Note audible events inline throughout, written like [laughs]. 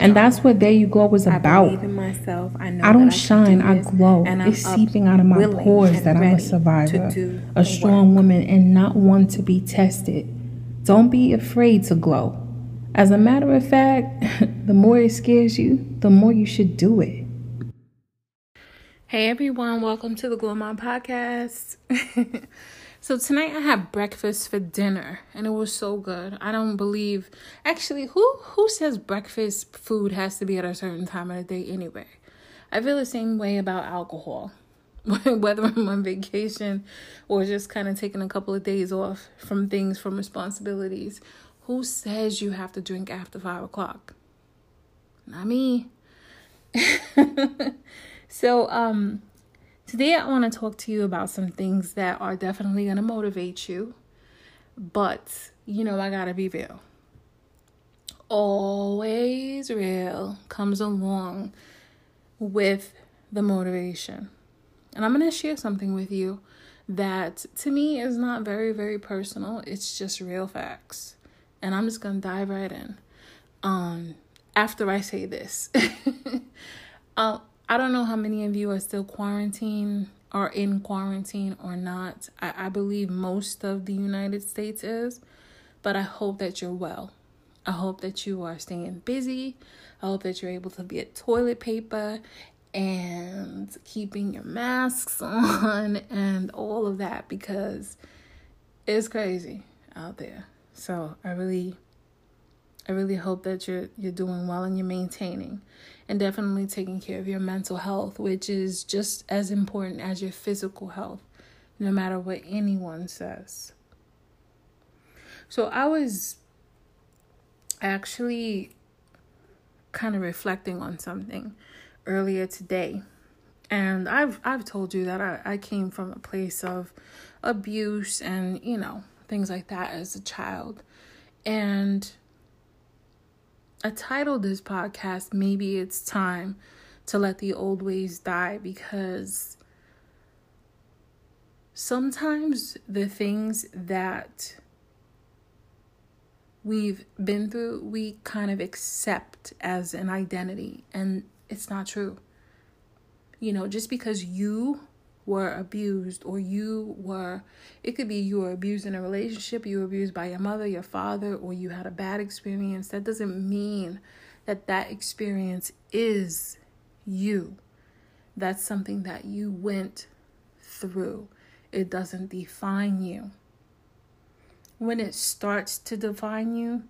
And that's what There You Glow is I about. believe in myself. I know I don't shine, I glow. It's seeping out of my pores that I'm a survivor, a strong work. woman, and not one to be tested. Don't be afraid to glow. As a matter of fact, [laughs] the more it scares you, the more you should do it. Hey everyone, welcome to the Glow Mobb podcast. [laughs] so tonight I had breakfast for dinner and it was so good. I don't believe actually who who says breakfast food has to be at a certain time of the day anyway. I feel the same way about alcohol. [laughs] Whether I'm on vacation or just kind of taking a couple of days off from things, from responsibilities. Who says you have to drink after five o'clock? Not me. [laughs] so, um, today I want to talk to you about some things that are definitely going to motivate you. But, you know, I got to be real. Always real comes along with the motivation. And I'm going to share something with you that to me is not very, very personal. It's just real facts. And I'm just going to dive right in. Um, after I say this, [laughs] uh, I don't know how many of you are still quarantined or in quarantine or not. I, I believe most of the United States is, but I hope that you're well. I hope that you are staying busy. I hope that you're able to get toilet paper and keeping your masks [laughs] on and all of that because it's crazy out there. So I really I really hope that you're you're doing well and you're maintaining and definitely taking care of your mental health, which is just as important as your physical health, no matter what anyone says. So I was actually kind of reflecting on something earlier today. And I've I've told you that I, I came from a place of abuse and, you know, things like that as a child. And I titled this podcast, Maybe It's Time to Let the Old Ways Die, because sometimes the things that we've been through, we kind of accept as an identity, and it's not true. You know, just because you were abused or you were it could be you were abused in a relationship you were abused by your mother your father or you had a bad experience. That doesn't mean that that experience is you. That's something that you went through. It doesn't define you. When it starts to define you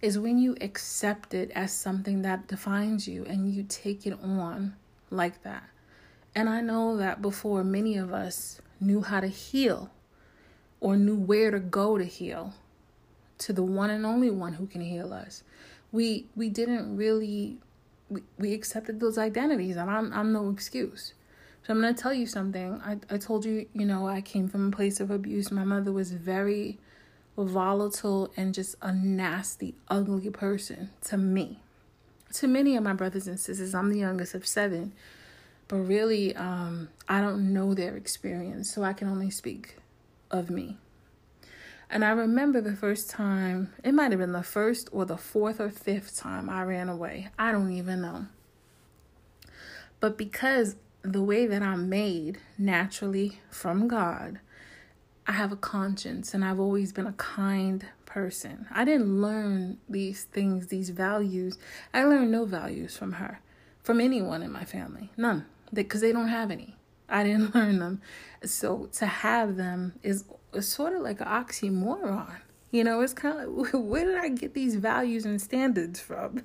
is when you accept it as something that defines you and you take it on like that and I know that before many of us knew how to heal or knew where to go to heal to the one and only one who can heal us. We we didn't really we, we accepted those identities and I'm I'm no excuse. So I'm gonna tell you something. I, I told you, you know, I came from a place of abuse. My mother was very volatile and just a nasty, ugly person to me. To many of my brothers and sisters, I'm the youngest of seven but really um, i don't know their experience so i can only speak of me. And i remember the first time it might have been the first or the fourth or fifth time i ran away. I don't even know. But because the way that i'm made naturally from god i have a conscience and i've always been a kind person. I didn't learn these things these values. I learned no values from her from anyone in my family. None because they don't have any. I didn't [laughs] learn them. So to have them is, sort of like an oxymoron. You know, it's kind of like, [laughs] where did I get these values and standards from?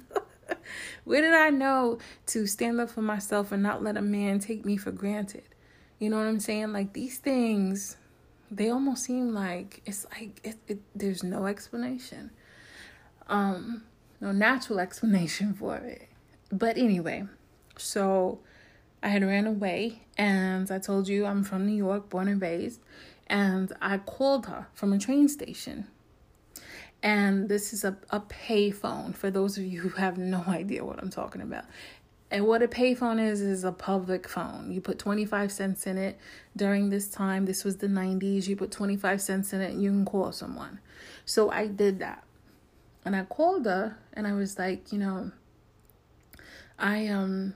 [laughs] where did I know to stand up for myself and not let a man take me for granted? You know what I'm saying? Like these things, they almost seem like it's like it, it there's no explanation. Um, no natural explanation for it. But anyway, so I had ran away, and I told you I'm from New York, born and raised, and I called her from a train station. And this is a, a pay phone for those of you who have no [laughs] idea what I'm talking about. And what a payphone is is a public phone. You put 25 cents in it. During this time, this was the 90s, you put 25 cents in it and you can call someone. So I did that. And I called her and I was like, you know, I um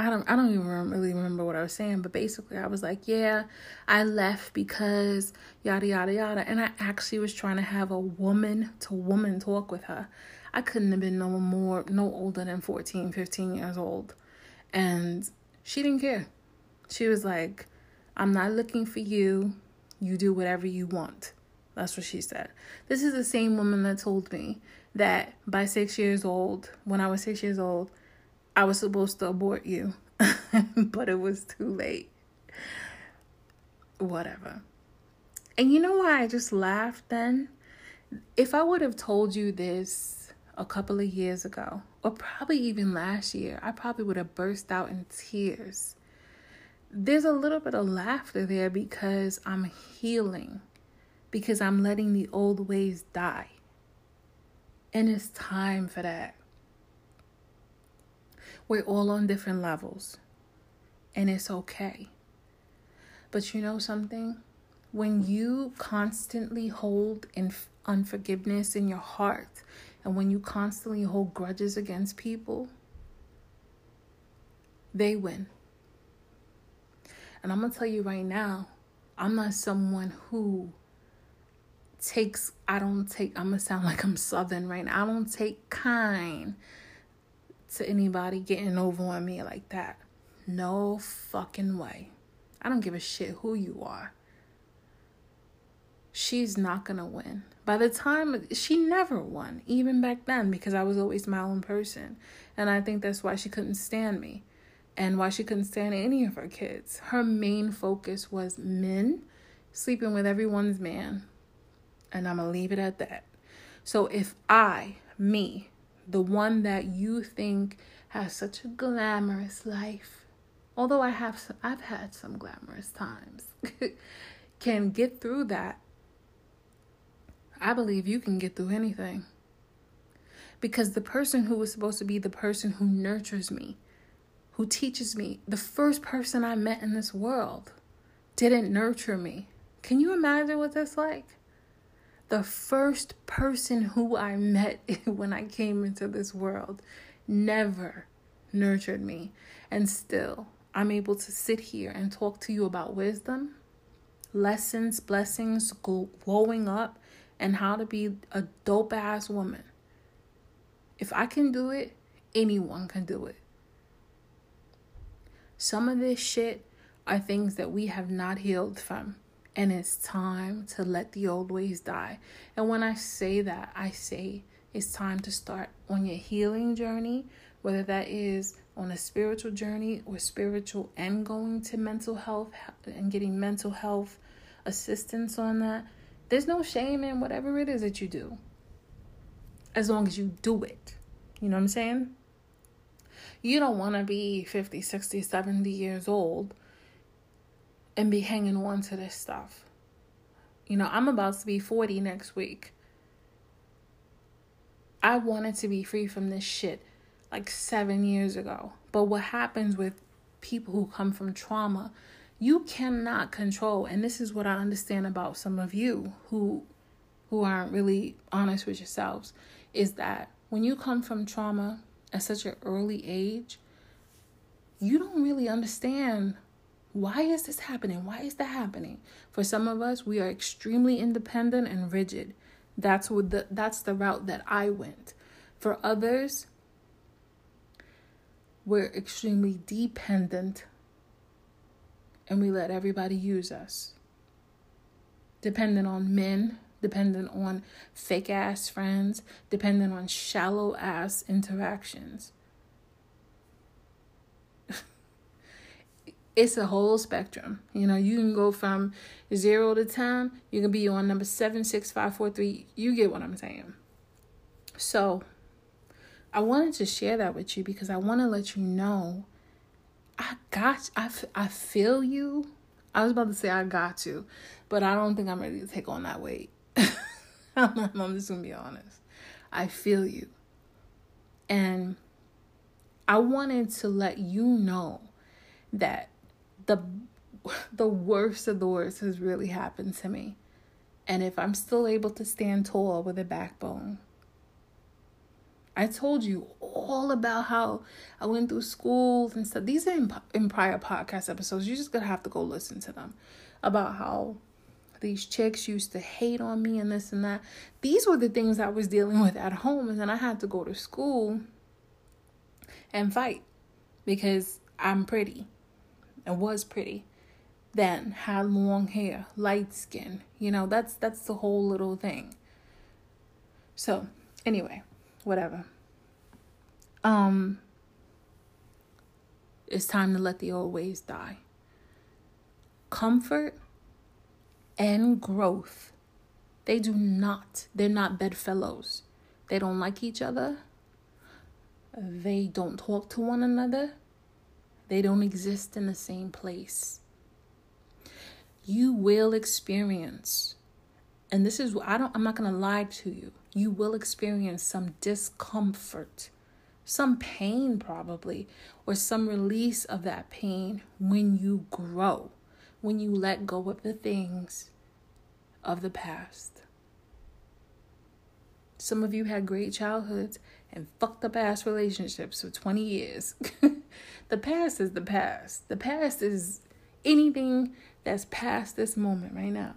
I don't I don't even really remember what I was saying, but basically I was like, yeah, I left because yada yada yada, and I actually was trying to have a woman to woman talk with her. I couldn't have been no more no older than 14, 15 years old. And she didn't care. She was like, I'm not looking for you. You do whatever you want. That's what she said. This is the same woman that told me that by six years old, when I was six years old, I was supposed to abort you, [laughs] but it was too late. Whatever. And you know why I just laughed then? If I would have told you this a couple of years ago, or probably even last year, I probably would have burst out in tears. There's a little bit of laughter there because I'm healing, because I'm letting the old ways die. And it's time for that. We're all on different levels, and it's okay. But you know something? When you constantly hold in unforgiveness in your heart, and when you constantly hold grudges against people, they win. And I'm going to tell you right now, I'm not someone who takes, I don't take, I'm going to sound [laughs] like I'm Southern right now. I don't take kind to anybody getting over on me like that. No fucking way. I don't give a shit who you are. She's not gonna win. By the time she never won, even back then, because I was always my own person. And I think that's why she couldn't stand me and why she couldn't stand any of her kids. Her main focus was men sleeping with everyone's man. And I'm gonna leave it at that. So if I, me, the one that you think has such a glamorous life, although I have I've had some glamorous times, [laughs] can get through that. I believe you can get through anything. Because the person who was supposed to be the person who nurtures me, who teaches me, the first person I met in this world, didn't nurture me. Can you imagine what that's like? The first person who I met [laughs] when I came into this world never nurtured me. And still, I'm able to sit here and talk to you about wisdom, lessons, blessings, growing up, and how to be a dope ass woman. If I can do it, anyone can do it. Some of this shit are things that we have not healed from and it's time to let the old ways die. And when I say that, I say it's time to start on your healing journey, whether that is on a spiritual journey or spiritual and going to mental health and getting mental health assistance on that. There's no shame in whatever it is that you do, as long as you do it. You know what I'm saying? You don't want to be 50, 60, 70 years old and be hanging on to this stuff. You know, I'm about to be 40 next week. I wanted to be free from this shit like seven years ago. But what happens with people who come from trauma, you cannot control. And this is what I understand about some of you who who aren't really honest with yourselves is that when you come from trauma at such an early age, you don't really understand why is this happening? Why is that happening? For some of us, we are extremely independent and rigid. That's what the that's the route that I went. For others, we're extremely dependent and we let everybody use us. Dependent on men, dependent on fake ass friends, dependent on shallow ass interactions. It's a whole spectrum. You know, you can go from zero to 10, you can be on number seven, six, five, four, three. You get what I'm saying. So, I wanted to share that with you because I want to let you know I got, I, I feel you. I was about to say I got to, but I don't think I'm ready to take on that weight. [laughs] I'm, I'm just going to be honest. I feel you. And I wanted to let you know that the the worst of the worst has really happened to me. And if I'm still able to stand tall with a backbone, I told you all about how I went through school and stuff. These are in, in prior podcast episodes. You're just gonna have to go listen to them about how these chicks used to hate on me and this and that. These were the things I was dealing with at home, and then I had to go to school and fight because I'm pretty and was pretty then had long hair light skin you know that's that's the whole little thing. So anyway whatever. Um it's time to let the old ways die. Comfort and growth they do not they're not bedfellows. They don't like each other. They don't talk to one another they don't exist in the same place you will experience and this is I don't I'm not going to lie to you. You will experience some discomfort, some pain probably, or some release of that pain when you grow, when you let go of the things of the past. Some of you had great childhoods and fucked up ass relationships for 20 years. [laughs] the past is the past. The past is anything that's past this moment right now.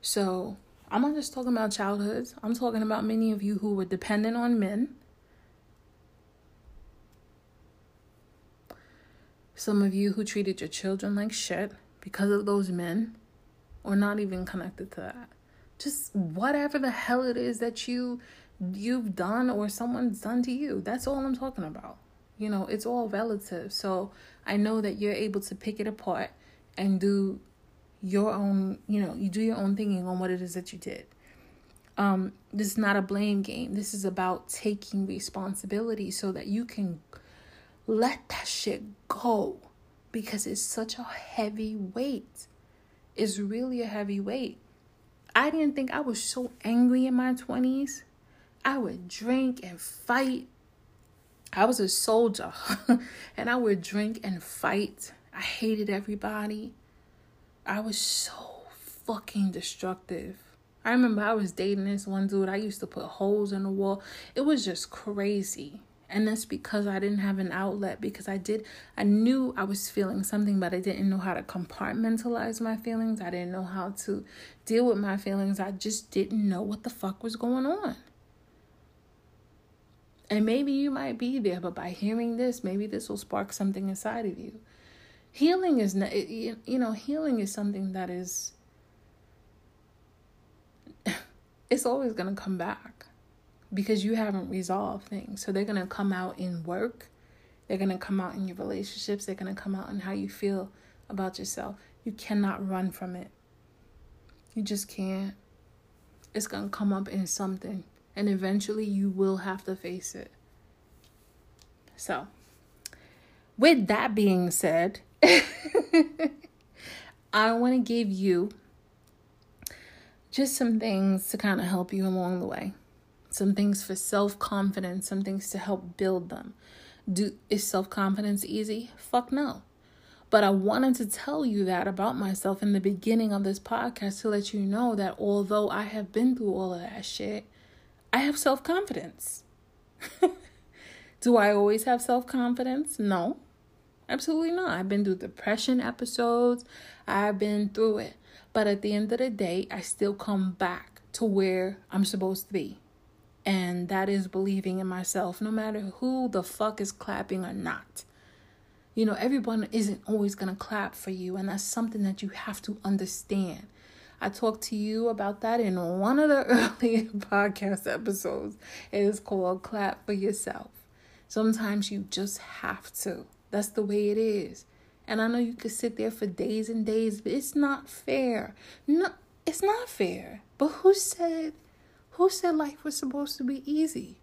So, I'm not just talking about childhoods. I'm talking about many of you who were dependent on men. Some of you who treated your children like shit because of those men, or not even connected to that. Just whatever the hell it is that you you've done or someone's done to you. That's all I'm talking about. You know, it's all relative. So I know that you're able to pick it apart and do your own, you know, you do your own thinking on what it is that you did. Um, this is not a blame game. This is about taking responsibility so that you can let that shit go because it's such a heavy weight. It's really a heavy weight. I didn't think I was so angry in my 20s. I would drink and fight I was a soldier [laughs] and I would drink and fight. I hated everybody. I was so fucking destructive. I remember I was dating this one dude. I used to put holes in the wall. It was just crazy. And that's because I didn't have an outlet because I did I knew I was feeling something but I didn't know how to compartmentalize my feelings. I didn't know how to deal with my feelings. I just didn't know what the fuck was going on. And maybe you might be there, but by hearing this, maybe this will spark something inside of you. Healing is, not, you know, healing is something that is, [laughs] it's always going to come back because you haven't resolved things. So they're going to come out in work, they're going to come out in your relationships, they're going to come out in how you feel about yourself. You cannot run from it. You just can't. It's going to come up in something and eventually you will have to face it. So, with that being said, [laughs] I want to give you just some things to kind of help you along the way. Some things for self confidence, some things to help build them. Do is self confidence easy? Fuck no. But I wanted to tell you that about myself in the beginning of this podcast to let you know that although I have been through all of that shit, I have self confidence. [laughs] Do I always have self confidence? No, absolutely not. I've been through depression episodes, I've been through it. But at the end of the day, I still come back to where I'm supposed to be. And that is believing in myself, no matter who the fuck is clapping or not. You know, everyone isn't always going to clap for you, and that's something that you have to understand. I talked to you about that in one of the [laughs] earlier podcast episodes. It is called Clap for Yourself. Sometimes you just have to. That's the way it is. And I know you could sit there for days and days, but it's not fair. No, it's not fair. But who said who said life was supposed to be easy?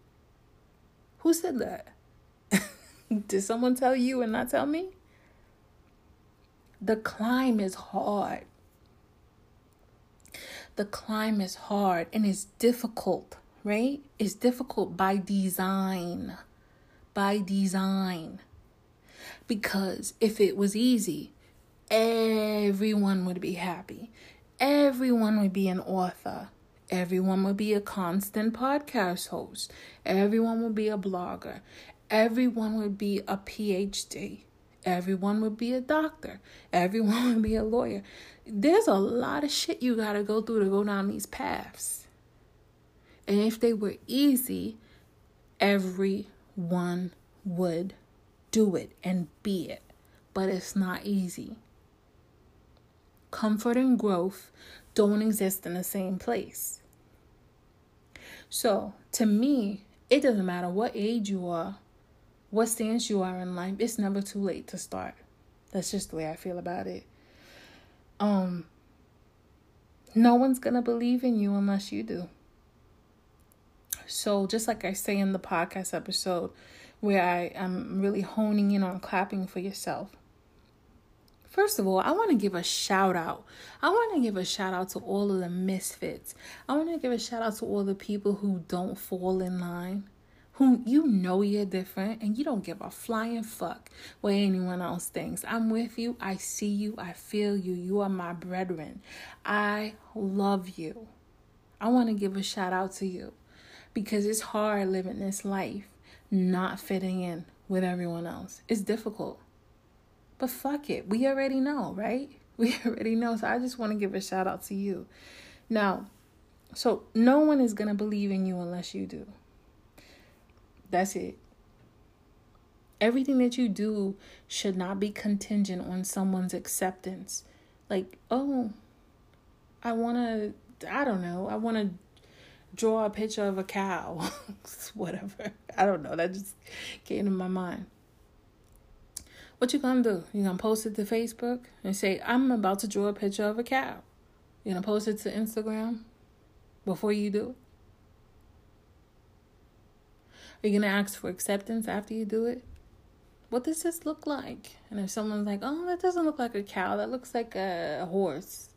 Who said that? [laughs] Did someone tell you and not tell me? The climb is hard the climb is hard and it's difficult, right? It's difficult by design. By design. Because if it was easy, everyone would be happy. Everyone would be an author. Everyone would be a constant podcast host. Everyone would be a blogger. Everyone would be a PhD. Everyone would be a doctor. Everyone [laughs] would be a lawyer. There's a lot of shit you got to go through to go down these paths. And if they were easy, everyone would do it and be it. But it's not easy. Comfort and growth don't exist in the same place. So, to me, it doesn't matter what age you are, what stance you are in life, it's never too late to start. That's just the way I feel about it. Um no one's going to believe in you unless you do. So, just like I say in the podcast episode where I am really honing in on clapping for yourself. First of all, I want to give a shout out. I want to give a shout out to all of the misfits. I want to give a shout out to all the people who don't fall in line whom you know you're different and you don't give a flying fuck what anyone else thinks. I'm with you. I see you. I feel you. You are my brethren. I love you. I want to give a shout out to you because it's hard living this life not fitting in with everyone else. It's difficult. But fuck it. We already know, right? [laughs] We already know. So I just want to give a shout out to you. Now, so no one is going to believe in you unless you do. That's it. Everything that you do should not be contingent on someone's acceptance. Like, oh, I want to, I don't know, I want to draw a picture of a cow. [laughs] Whatever. I don't know. That just came to my mind. What you gonna do? You gonna post it to Facebook and say, I'm about to draw a picture of a cow. You gonna post it to Instagram before you do it? Are you going to ask for acceptance after you do it? What does this look like? And if someone's like, oh, that doesn't look like a cow, that looks like a, horse.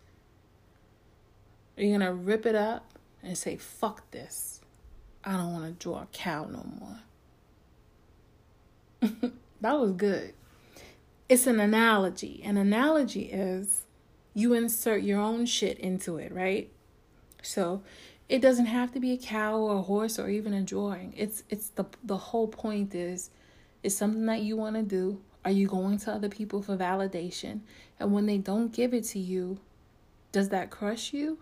Are you going to rip it up and say, fuck this? I don't want to draw a cow no more. [laughs] that was good. It's an analogy. An analogy is you insert your own shit into it, right? So it doesn't have to be a cow or a horse or even a drawing. It's it's the the whole point is it's something that you want to do. Are you going to other people for validation? And when they don't give it to you, does that crush you?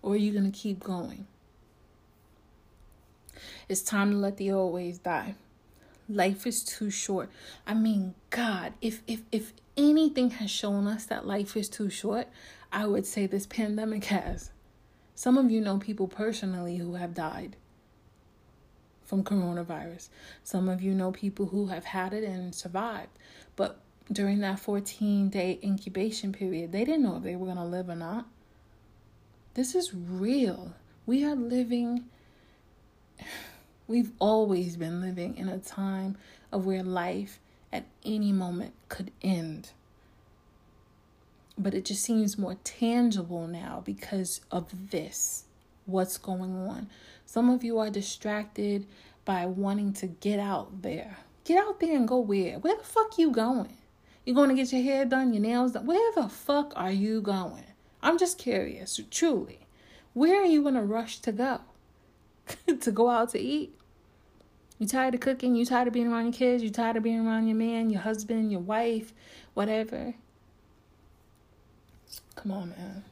Or are you going to keep going? It's time to let the old ways die. Life is too short. I mean, God, if if if anything has shown us that life is too short, I would say this pandemic has. Some of you know people personally who have died from coronavirus. Some of you know people who have had it and survived. But during that 14 day incubation period, they didn't know if they were going to live or not. This is real. We are living, [sighs] we've always been living in a time of where life at any moment could end but it just seems more tangible now because of this what's going on. Some of you are distracted by wanting to get out there. Get out there and go where? Where the fuck you going? You're going to get your hair done your nails done? Where the fuck are you going? I'm just curious truly. Where are you in a rush to go? [laughs] To go out to eat? You tired of cooking? You tired of being around your kids? You tired of being around your man your husband your wife whatever Come on, man.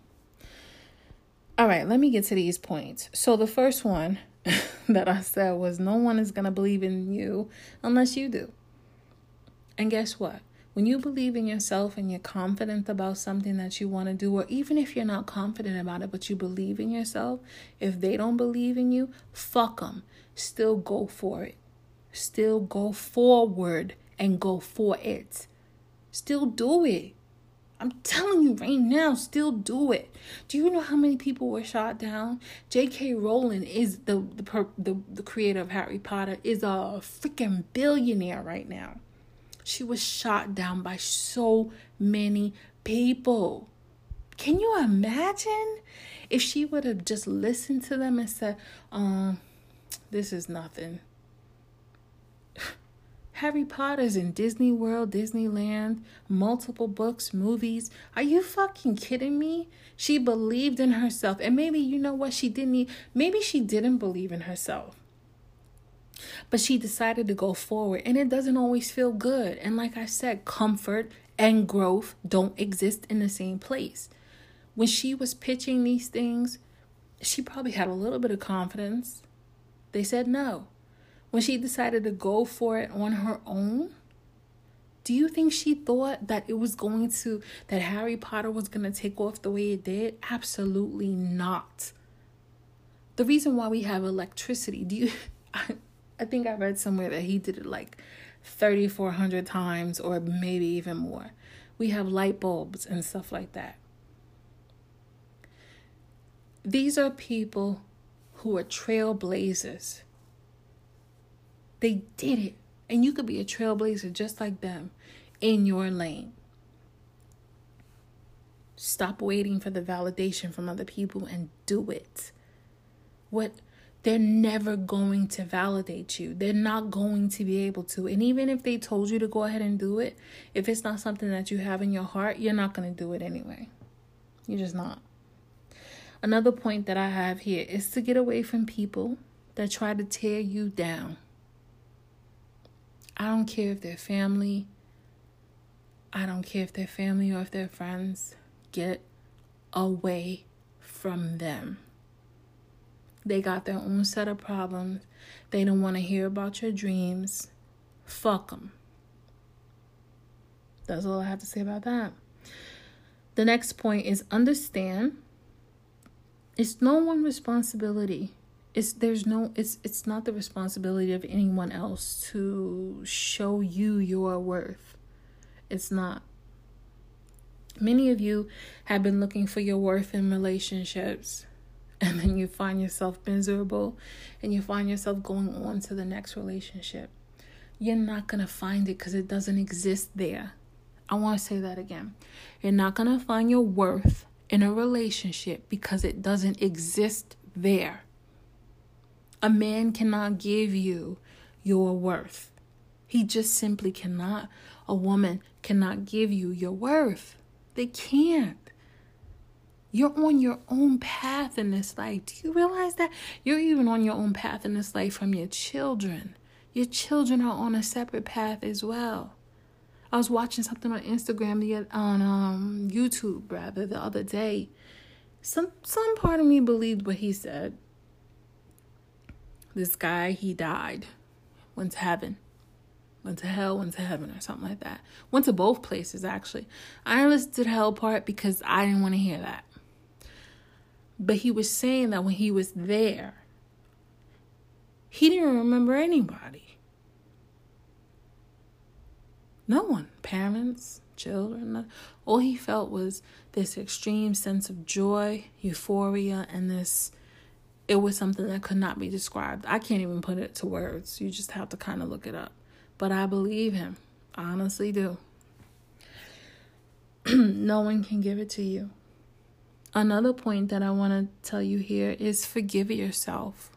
All right, let me get to these points. So, the first one [laughs] that I said was no one is going to believe in you unless you do. And guess what? When you believe in yourself and you're confident about something that you want to do, or even if you're not confident about it, but you believe in yourself, if they don't believe in you, fuck them. Still go for it. Still go forward and go for it. Still do it. I'm telling you right now, still do it. Do you know how many people were shot down? J.K. Rowling is the the the, the creator of Harry Potter is a freaking billionaire right now. She was shot down by so many people. Can you imagine if she would have just listened to them and said, "Um, this is nothing." Harry Potter's in Disney World, Disneyland, multiple books, movies. Are you fucking kidding me? She believed in herself. And maybe you know what? She didn't need, maybe she didn't believe in herself. But she decided to go forward. And it doesn't always feel good. And like I said, comfort and growth don't exist in the same place. When she was pitching these things, she probably had a little bit of confidence. They said no when she decided to go for it on her own, do you think she thought that it was going to, that Harry Potter was going to take off the way it did? Absolutely not. The reason why we have electricity, do you, I, [laughs] I think I read somewhere that he did it like 3,400 times or maybe even more. We have light bulbs and stuff like that. These are people who are trailblazers. They did it. And you could be a trailblazer just like them in your lane. Stop waiting for the validation from other people and do it. What they're never going to validate you. They're not going to be able to. And even if they told you to go ahead and do it, if it's not something that you have in your heart, you're not going to do it anyway. You're just not. Another point that I have here is to get away from people that try to tear you down. I don't care if they're family. I don't care if they're family or if they're friends. Get away from them. They got their own set of problems. They don't want to hear about your dreams. Fuck them. That's all I have to say about that. The next point is understand it's no one's responsibility it's there's no it's it's not the responsibility of anyone else to show you your worth. It's not. Many of you have been looking for your worth in relationships [laughs] and then you find yourself miserable and you find yourself going on to the next relationship. You're not going to find it because it doesn't exist there. I want to say that again. You're not going to find your worth in a relationship because it doesn't exist there a man cannot give you your worth. He just simply cannot. A woman cannot give you your worth. They can't. You're on your own path in this life. Do you realize that? You're even on your own path in this life from your children. Your children are on a separate path as well. I was watching something on Instagram, the on um, YouTube rather, the other day. Some some part of me believed what he said this guy, he died, went to heaven, went to hell, went to heaven, or something like that. Went to both places, actually. I listened to the hell part because I didn't want to hear that. But he was saying that when he was there, he didn't remember anybody. No one, parents, children. All he felt was this extreme sense of joy, euphoria, and this it was something that could not be described. I can't even put it to words. You just have to kind of look it up. But I believe him. I honestly do. [clears throat] no one can give it to you. Another point that I want to tell you here is forgive yourself.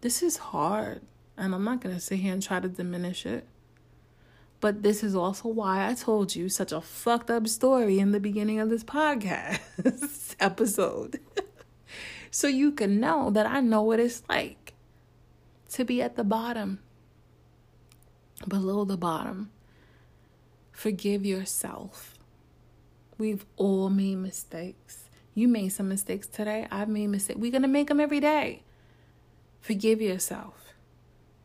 This is hard, and I'm not going to sit here and try to diminish it. But this is also why I told you such a fucked up story in the beginning of this podcast [laughs] episode. [laughs] so you can know that I know what it's like to be at the bottom, below the bottom. Forgive yourself. We've all made mistakes. You made some mistakes today. I've made mistakes. We're going to make them every day. Forgive yourself.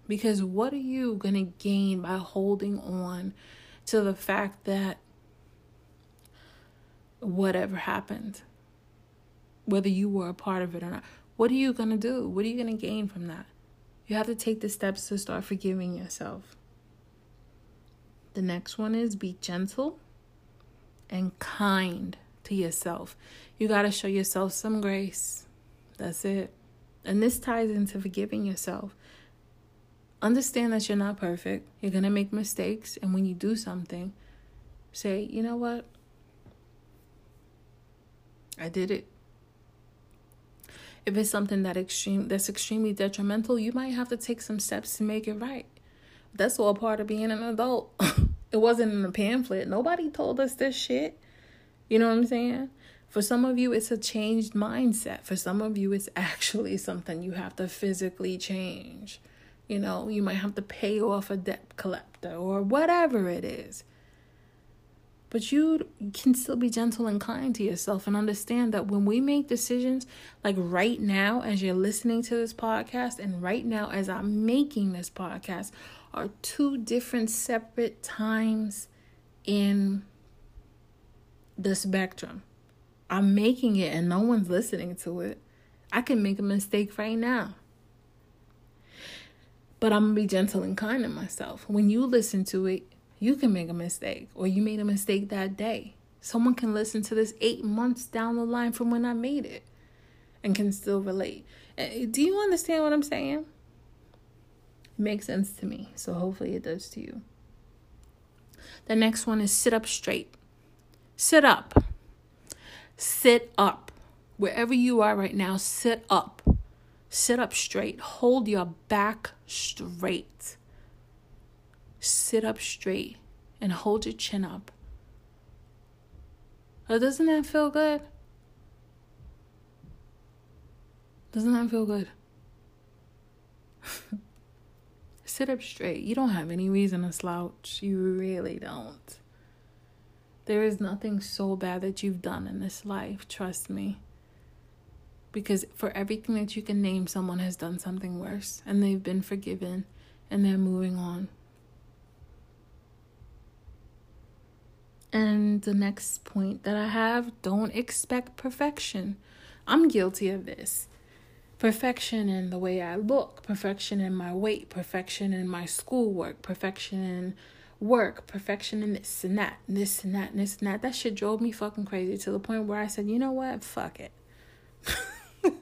Because what are you going to gain by holding on to the fact that whatever happened? Whether you were a part of it or not. What are you going to do? What are you going to gain from that? You have to take the steps to start forgiving yourself. The next one is be gentle and kind to yourself. You got to show yourself some grace. That's it. And this ties into forgiving yourself. Understand that you're not perfect. You're going to make mistakes. And when you do something, say, you know what? I did it. If it's something that extreme that's extremely detrimental, you might have to take some steps to make it right. That's all part of being an adult. [laughs] it wasn't in a pamphlet. Nobody told us this shit. You know what I'm saying? For some of you, it's a changed mindset. For some of you, it's actually [laughs] something you have to physically change. You know, you might have to pay off a debt collector or whatever it is. But you can still be gentle and kind to yourself and understand that when we make decisions, like right now, as you're listening to this podcast, and right now, as I'm making this podcast, are two different separate times in the spectrum. I'm making it and no one's listening to it. I can make a mistake right now. But I'm to be gentle and kind to myself. When you listen to it, you can make a mistake or you made a mistake that day. Someone can listen to this eight months down the line from when I made it and can still relate. Eh, do you understand what I'm saying? It makes sense to me. So hopefully it does to you. The next one is sit up straight. Sit up. Sit up. Wherever you are right now, sit up. Sit up straight. Hold your back straight sit up straight and hold your chin up. Oh, doesn't that feel good? Doesn't that feel good? [laughs] sit up straight. You don't have any reason to slouch. You really don't. There is nothing so bad that you've done in this life, trust me. Because for everything that you can name, someone has done something worse and they've been forgiven and they're moving on. And the next point that I have don't expect perfection. I'm guilty of this. Perfection in the way I look, perfection in my weight, perfection in my schoolwork, perfection in work, perfection in this and that, and this and that, and this and that. That shit drove me fucking crazy to the point where I said, you know what? Fuck it. [laughs]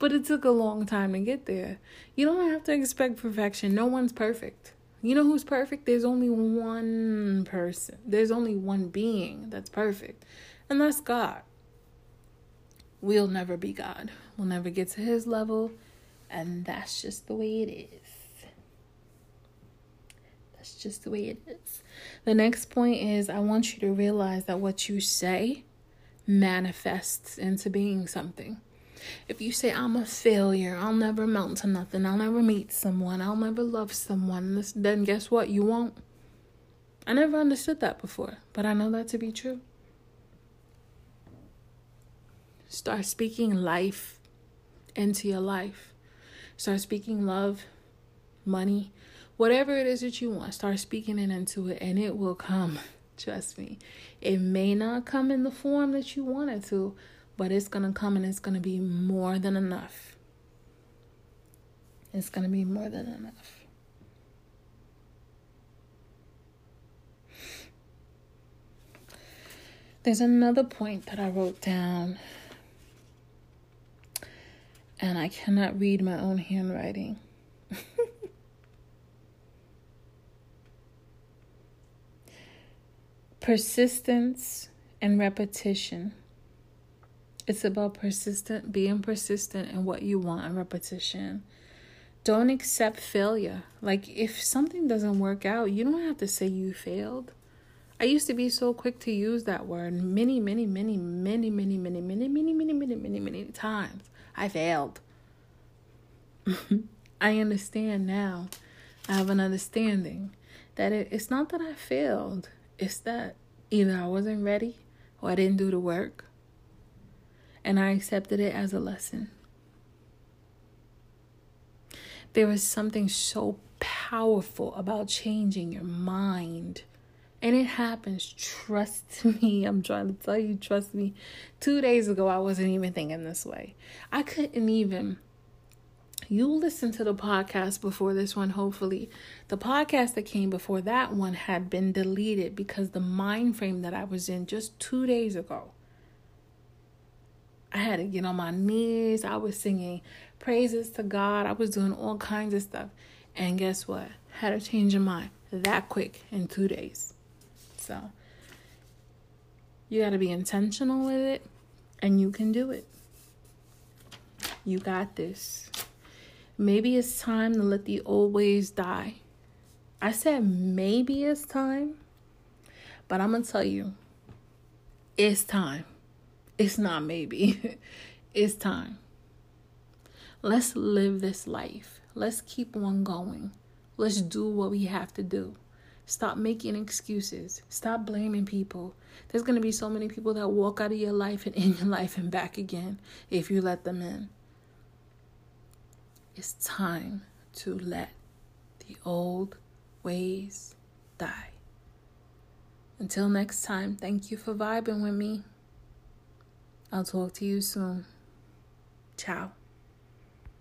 but it took a long time to get there. You don't have to expect perfection. No one's perfect. You know who's perfect? There's only one person. There's only one being that's perfect, and that's God. We'll never be God. We'll never get to his level, and that's just the way it is. That's just the way it is. The next point is I want you to realize that what you say manifests into being something. If you say, I'm a failure, I'll never amount to nothing, I'll never meet someone, I'll never love someone, then guess what? You won't. I never understood that before, but I know that to be true. Start speaking life into your life. Start speaking love, money, whatever it is that you want. Start speaking it into it, and it will come. [laughs] Trust me. It may not come in the form that you want it to, but it's going to come and it's going to be more than enough. It's going to be more than enough. There's another point that I wrote down, and I cannot read my own handwriting. [laughs] Persistence and repetition. It's about persistent, being persistent in what you want and repetition. Don't accept failure. Like, if something doesn't work out, you don't have to say you failed. I used to be so quick to use that word many, many, many, many, many, many, many, many, many, many, many, many times. I failed. I understand now. I have an understanding that it, it's not that I failed, it's that either I wasn't ready or I didn't do the work and I accepted it as a lesson. There is something so powerful about changing your mind. And it happens. Trust [laughs] me. I'm trying to tell you, trust me. Two days ago, I wasn't even thinking this way. I couldn't even. You listen to the podcast before this one, hopefully. The podcast that came before that one had been deleted because the mind frame that I was in just two days ago I had to get on my knees. I was singing praises to God. I was doing all kinds of stuff. And guess what? Had a change of mind that quick in two days. So you got to be intentional with it and you can do it. You got this. Maybe it's time to let the old ways die. I said maybe it's time, but I'm going to tell you, it's time. It's not maybe. [laughs] it's time. Let's live this life. Let's keep on going. Let's do what we have to do. Stop making excuses. Stop blaming people. There's going to be so many people that walk out of your life and in your life and back again if you let them in. It's time to let the old ways die. Until next time, thank you for vibing with me. I'll talk to you soon. Ciao.